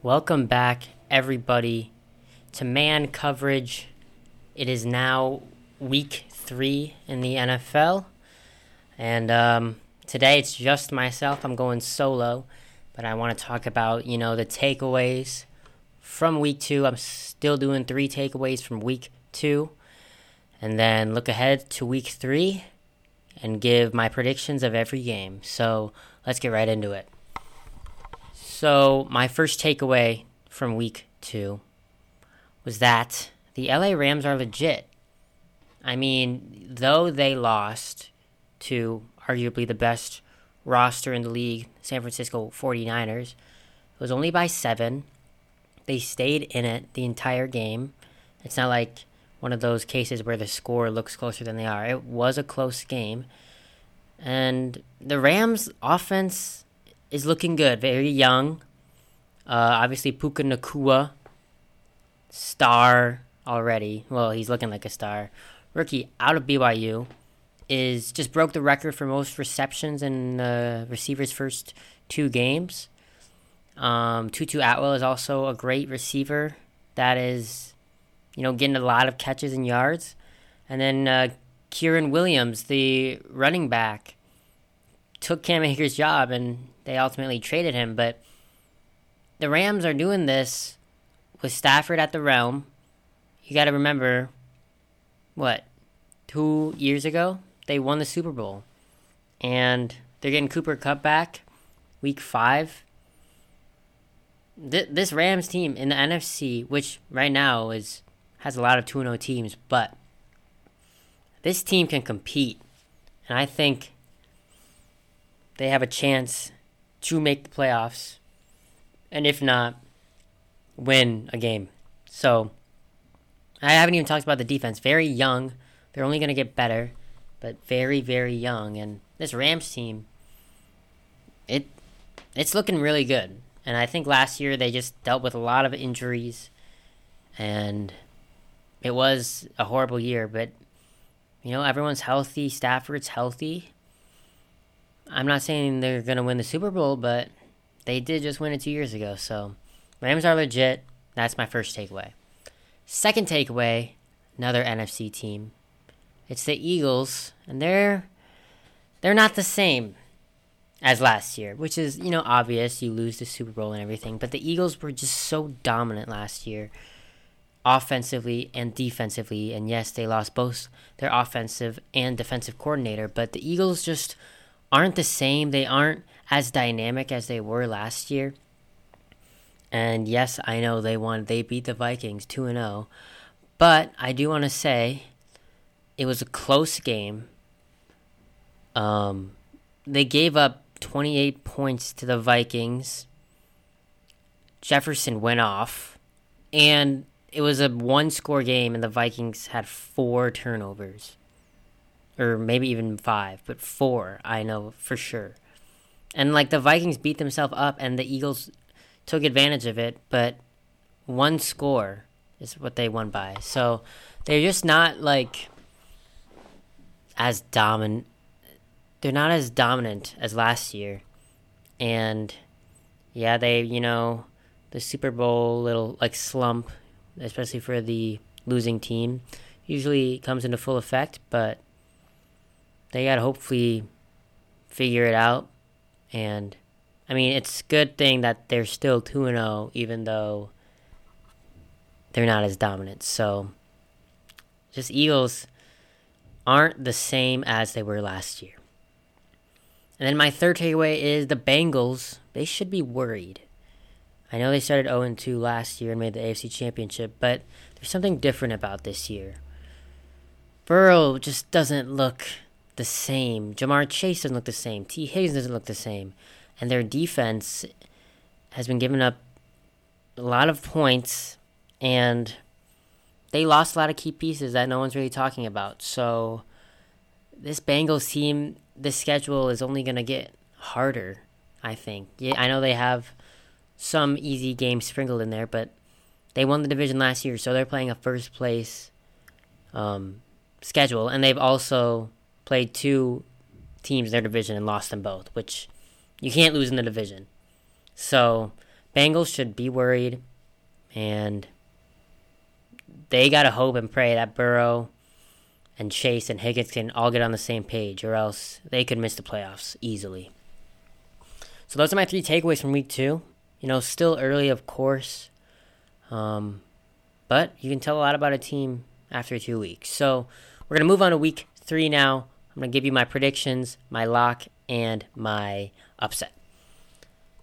Welcome back, everybody, to man coverage. It is now week three in the NFL. And um, today it's just myself. I'm going solo, but I want to talk about, you know, the takeaways from week two. I'm still doing three takeaways from week two. And then look ahead to week three and give my predictions of every game. So let's get right into it. So, my first takeaway from week two was that the LA Rams are legit. I mean, though they lost to arguably the best roster in the league, San Francisco 49ers, it was only by seven. They stayed in it the entire game. It's not like one of those cases where the score looks closer than they are. It was a close game. And the Rams' offense is looking good. Very young. Uh, obviously, Puka Nacua, star already. Well, he's looking like a star. Rookie out of BYU is just broke the record for most receptions in the receiver's first two games. Um, Tutu Atwell is also a great receiver that is, you know, getting a lot of catches and yards. And then uh, Kyren Williams, the running back, took Cam Akers' job and they ultimately traded him. But the Rams are doing this with Stafford at the realm. You got to remember, what, two years ago, they won the Super Bowl. And they're getting Cooper Kupp back week five. Th- this Rams team in the NFC, which right now is has a lot of 2 0 teams, but this team can compete. And I think they have a chance to make the playoffs, and if not, win a game. So I haven't even talked about the defense. Very young. They're only going to get better, but very, very young. And this Rams team, it it's looking really good. And I think last year they just dealt with a lot of injuries, and it was a horrible year. But you know, everyone's healthy. Stafford's healthy. I'm not saying they're going to win the Super Bowl, but they did just win it two years ago. So Rams are legit. That's my first takeaway. Second takeaway, another NFC team. It's the Eagles, and they're they're not the same as last year, which is, you know, obvious. You lose the Super Bowl and everything, but the Eagles were just so dominant last year, offensively and defensively. And yes, they lost both their offensive and defensive coordinator, but the Eagles just aren't the same. They aren't as dynamic as they were last year. And yes, I know they won. They beat the Vikings 2 and 0. But I do want to say it was a close game. Um they gave up 28 points to the Vikings. Jefferson went off and it was a one score game and the Vikings had four turnovers or maybe even five, but four, I know for sure. And like the Vikings beat themselves up, and the Eagles took advantage of it, but one score is what they won by. So they're just not like as dominant. They're not as dominant as last year, and yeah, they you know the Super Bowl little like slump, especially for the losing team, usually comes into full effect, but they got to hopefully figure it out. And I mean, it's a good thing that they're still 2 and 0 even though they're not as dominant. So just Eagles aren't the same as they were last year. And then my third takeaway is the Bengals, they should be worried. I know they started 0 2 last year and made the AFC Championship, but there's something different about this year. Burrow just doesn't look the same. Ja'Marr Chase doesn't look the same. Tee Higgins doesn't look the same. And their defense has been giving up a lot of points, and they lost a lot of key pieces that no one's really talking about. So this Bengals team, this schedule is only going to get harder, I think. Yeah, I know they have some easy games sprinkled in there, but they won the division last year, so they're playing a first place um, schedule, and they've also played two teams in their division and lost them both, which you can't lose in the division. So Bengals should be worried, and they gotta hope and pray that Burrow and Chase and Higgins can all get on the same page, or else they could miss the playoffs easily. So those are my three takeaways from week two. You know, still early, of course, um, but you can tell a lot about a team after two weeks. So we're gonna move on to week three now. I'm gonna give you my predictions, my lock, and my upset.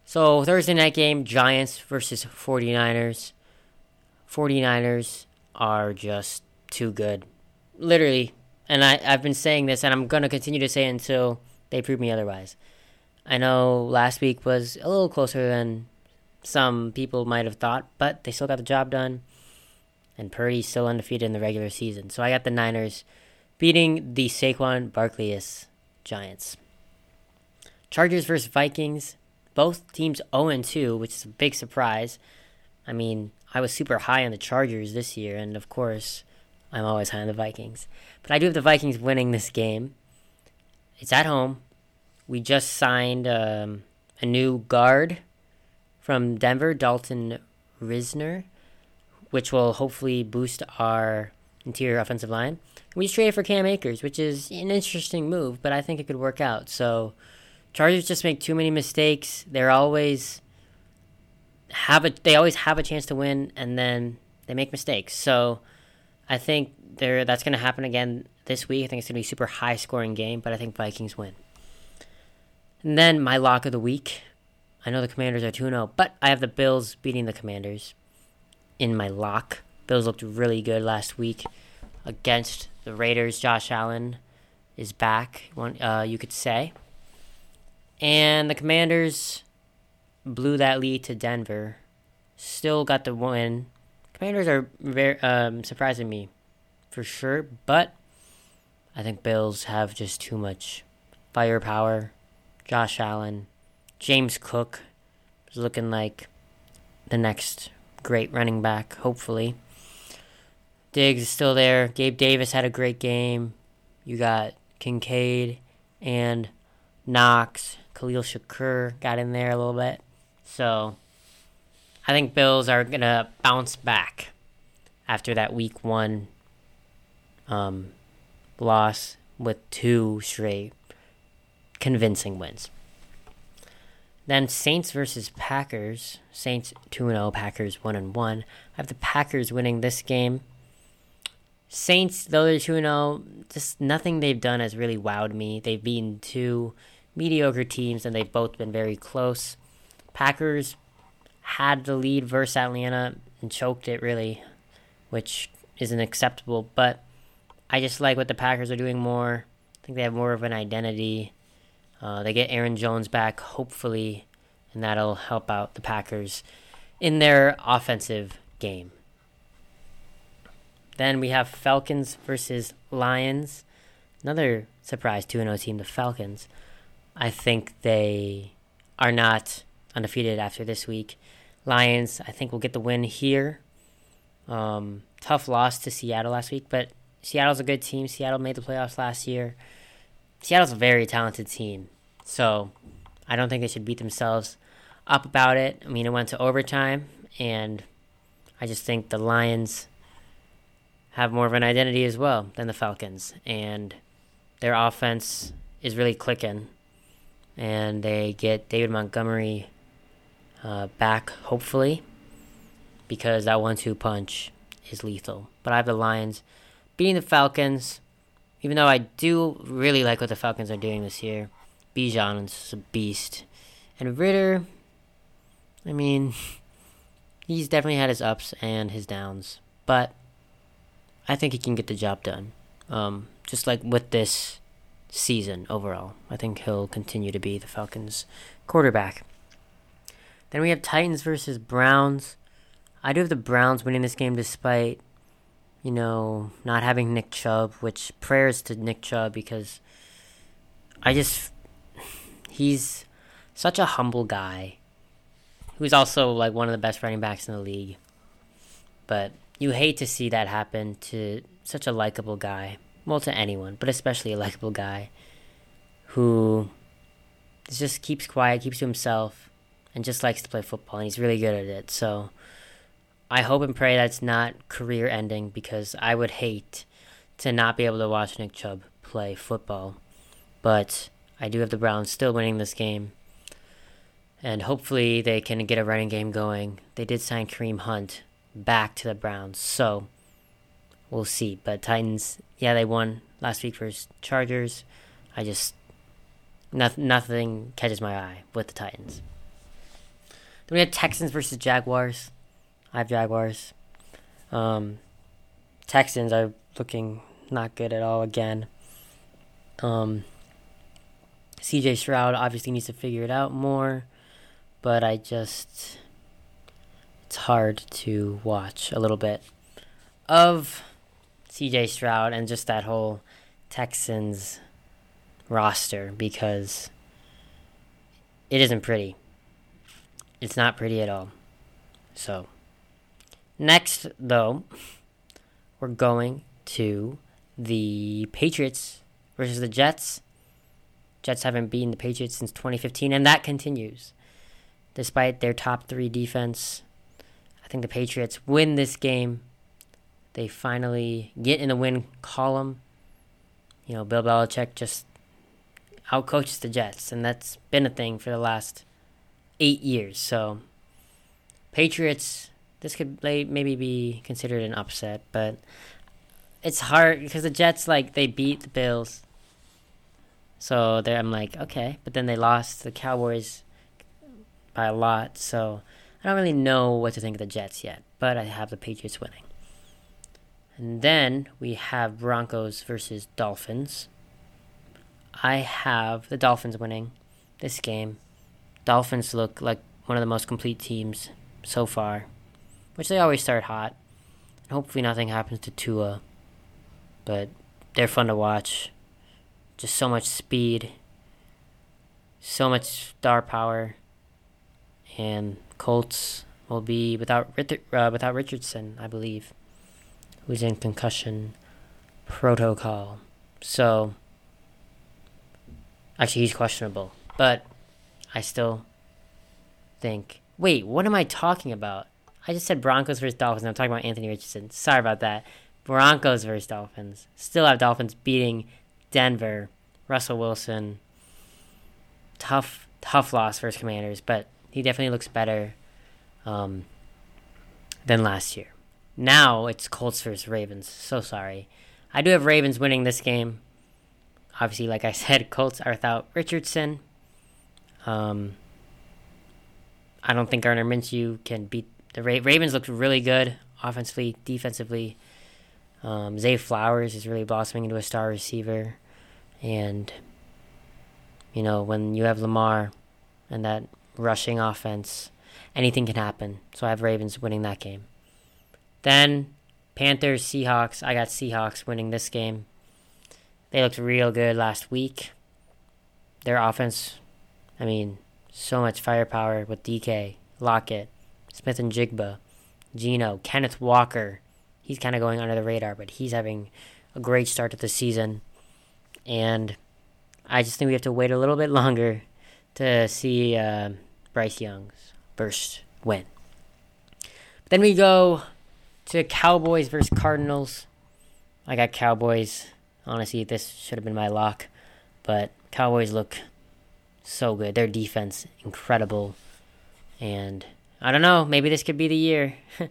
So Thursday night game, Giants versus 49ers. 49ers are just too good literally, and I, I've been saying this, and I'm going to continue to say until they prove me otherwise. I know last week was a little closer than some people might have thought, but they still got the job done. And Purdy's still undefeated in the regular season. So I got the Niners beating the Saquon Barkley's Giants. Chargers versus Vikings. Both teams 0 2, which is a big surprise. I mean, I was super high on the Chargers this year, and of course, I'm always high on the Vikings. But I do have the Vikings winning this game. It's at home. We just signed um, a new guard from Denver, Dalton Risner, which will hopefully boost our interior offensive line. We just traded for Cam Akers, which is an interesting move, but I think it could work out. So Chargers just make too many mistakes. They're always have a they always have a chance to win and then they make mistakes. So I think there that's going to happen again this week. I think it's going to be a super high scoring game, but I think Vikings win. And then my lock of the week. I know the Commanders are 2 0, but I have the Bills beating the Commanders in my lock. Bills looked really good last week against the Raiders. Josh Allen is back, one uh, you could say. And the Commanders blew that lead to Denver. Still got the win Commanders are very um, surprising me, for sure. But I think Bills have just too much firepower. Josh Allen, James Cook is looking like the next great running back. Hopefully, Diggs is still there. Gabe Davis had a great game. You got Kincaid and Knox. Khalil Shakir got in there a little bit. So I think Bills are gonna bounce back after that Week One um, loss with two straight convincing wins. Then Saints versus Packers. Saints 2 0, Packers 1 1. I have the Packers winning this game. Saints, though they're 2 0, just nothing they've done has really wowed me. They've beaten two mediocre teams and they've both been very close. Packers had the lead versus Atlanta and choked it really, which isn't acceptable. But I just like what the Packers are doing more. I think they have more of an identity. Uh, they get Aaron Jones back, hopefully, and that'll help out the Packers in their offensive game. Then we have Falcons versus Lions. Another surprise 2 0 team, the Falcons. I think they are not undefeated after this week. Lions, I think, will get the win here. Um, tough loss to Seattle last week, but Seattle's a good team. Seattle made the playoffs last year. Seattle's a very talented team, so I don't think they should beat themselves up about it. I mean, it went to overtime, and I just think the Lions have more of an identity as well than the Falcons, and their offense is really clicking. And they get David Montgomery uh, back, hopefully, because that one two punch is lethal. But I have the Lions beating the Falcons, even though I do really like what the Falcons are doing this year. Bijan is a beast. And Ridder. I mean, he's definitely had his ups and his downs, but I think he can get the job done. Um, just like with this season overall, I think he'll continue to be the Falcons' quarterback. Then we have Titans versus Browns. I do have the Browns winning this game despite, you know, not having Nick Chubb, which prayers to Nick Chubb because I just. He's such a humble guy who's also like one of the best running backs in the league. But you hate to see that happen to such a likable guy. Well, to anyone, but especially a likable guy who just keeps quiet, keeps to himself, and just likes to play football, and he's really good at it. So I hope and pray that's not career ending because I would hate to not be able to watch Nick Chubb play football. But I do have the Browns still winning this game. And hopefully they can get a running game going. They did sign Kareem Hunt back to the Browns. So we'll see. But Titans, yeah, they won last week versus Chargers. I just nothing nothing catches my eye with the Titans. Then we had Texans versus Jaguars. I have Jaguars. Um, Texans are looking not good at all again. Um, CJ Stroud obviously needs to figure it out more, but I just it's hard to watch a little bit of CJ Stroud and just that whole Texans roster because it isn't pretty. It's not pretty at all. So, next, though, we're going to the Patriots versus the Jets. Jets haven't beaten the Patriots since 2015, and that continues. Despite their top three defense, I think the Patriots win this game. They finally get in the win column. You know, Bill Belichick just outcoaches the Jets, and that's been a thing for the last eight years. So, Patriots, this could maybe be considered an upset, but it's hard because the Jets like they beat the Bills. So I'm like, okay, but then they lost the Cowboys by a lot. So I don't really know what to think of the Jets yet, but I have the Patriots winning. And then we have Broncos versus Dolphins. I have the Dolphins winning this game. Dolphins look like one of the most complete teams so far, which they always start hot. Hopefully, nothing happens to Tua, but they're fun to watch. Just so much speed, so much star power, and Colts will be without uh, without Richardson, I believe, who's in concussion protocol. So Actually, he's questionable, but I still think. Wait, what am I talking about? I just said Broncos versus Dolphins. I'm talking about Anthony Richardson. Sorry about that. Broncos versus Dolphins. Still have Dolphins beating Denver. Russell Wilson. Tough, tough loss versus Commanders, but he definitely looks better um, than last year. Now it's Colts versus Ravens. So sorry. I do have Ravens winning this game obviously, like I said, Colts are without Richardson. Um, I don't think Gardner Minshew can beat the Ra- Ravens. Look really good offensively, defensively. Um, Zay Flowers is really blossoming into a star receiver, and you know when you have Lamar and that rushing offense, anything can happen. So I have Ravens winning that game. Then Panthers, Seahawks. I got Seahawks winning this game. They looked real good last week. Their offense, I mean, so much firepower with DK, Lockett, Smith and Jigba, Geno, Kenneth Walker. He's kind of going under the radar, but he's having a great start to the season. And I just think we have to wait a little bit longer to see uh, Bryce Young's first win. Then we go to Cowboys versus Cardinals. I got Cowboys Honestly, this should have been my lock, but Cowboys look so good. Their defense incredible, and I don't know. Maybe this could be the year,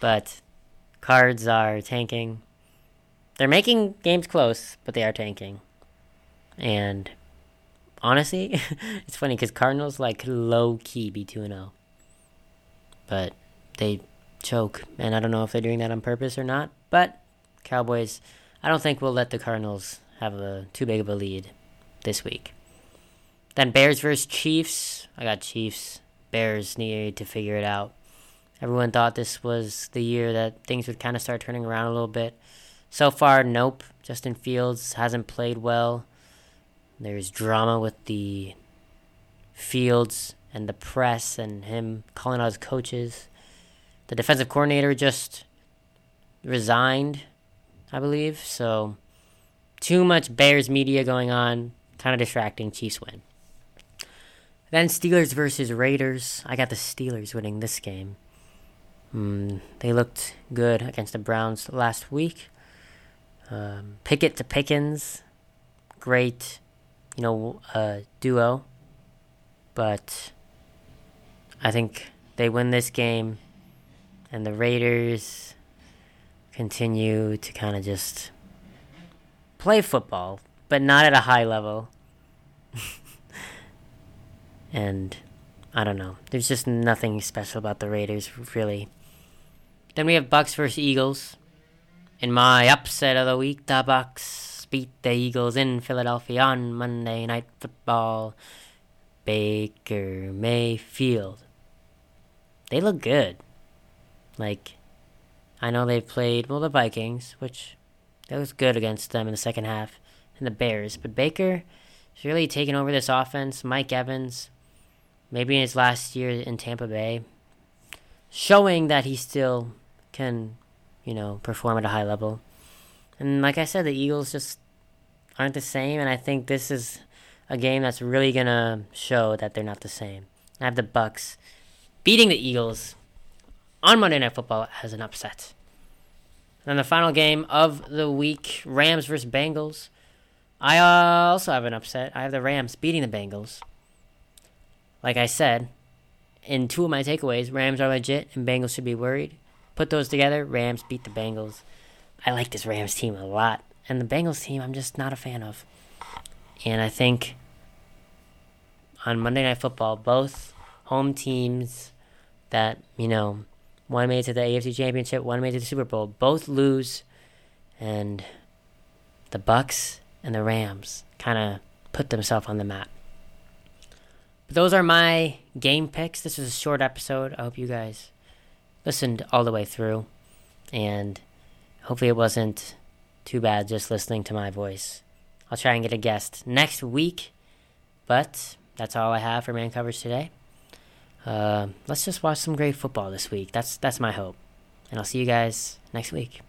but Cards are tanking. They're making games close, but they are tanking, and honestly, it's funny because Cardinals like low key be two and zero, oh. but they choke, and I don't know if they're doing that on purpose or not. But Cowboys I don't think we'll let the Cardinals have a too big of a lead this week. Then Bears versus Chiefs. I got Chiefs. Bears need to figure it out. Everyone thought this was the year that things would kind of start turning around a little bit. So far, nope. Justin Fields hasn't played well. There's drama with the Fields and the press and him calling out his coaches. The defensive coordinator just resigned I believe. So, too much Bears media going on, kind of distracting. Chiefs win. Then Steelers versus Raiders. I got the Steelers winning this game. Mm, they looked good against the Browns last week. Um, Pickett to Pickens, great, you know, uh, duo. But I think they win this game, and the Raiders continue to kind of just play football, but not at a high level. and I don't know. There's just nothing special about the Raiders, really. Then we have Bucks versus Eagles. In my upset of the week, the Bucks beat the Eagles in Philadelphia on Monday Night Football. Baker Mayfield. They look good. Like, I know they've played, well, the Vikings, which that was good against them in the second half, and the Bears. But Baker is really taking over this offense. Mike Evans, maybe in his last year in Tampa Bay, showing that he still can, you know, perform at a high level. And like I said, the Eagles just aren't the same, and I think this is a game that's really gonna show that they're not the same. I have the Bucks beating the Eagles on Monday Night Football as an upset. And then the final game of the week, Rams versus Bengals. I uh, also have an upset. I have the Rams beating the Bengals. Like I said, in two of my takeaways, Rams are legit and Bengals should be worried. Put those together, Rams beat the Bengals. I like this Rams team a lot. And the Bengals team, I'm just not a fan of. And I think on Monday Night Football, both home teams that, you know, one made to the AFC Championship, one made to the Super Bowl, both lose. And the Bucks and the Rams kind of put themselves on the map. But those are my game picks. This was a short episode. I hope you guys listened all the way through. And hopefully it wasn't too bad just listening to my voice. I'll try and get a guest next week. But that's all I have for man coverage today. Uh, let's just watch some great football this week. That's that's my hope. And I'll see you guys next week.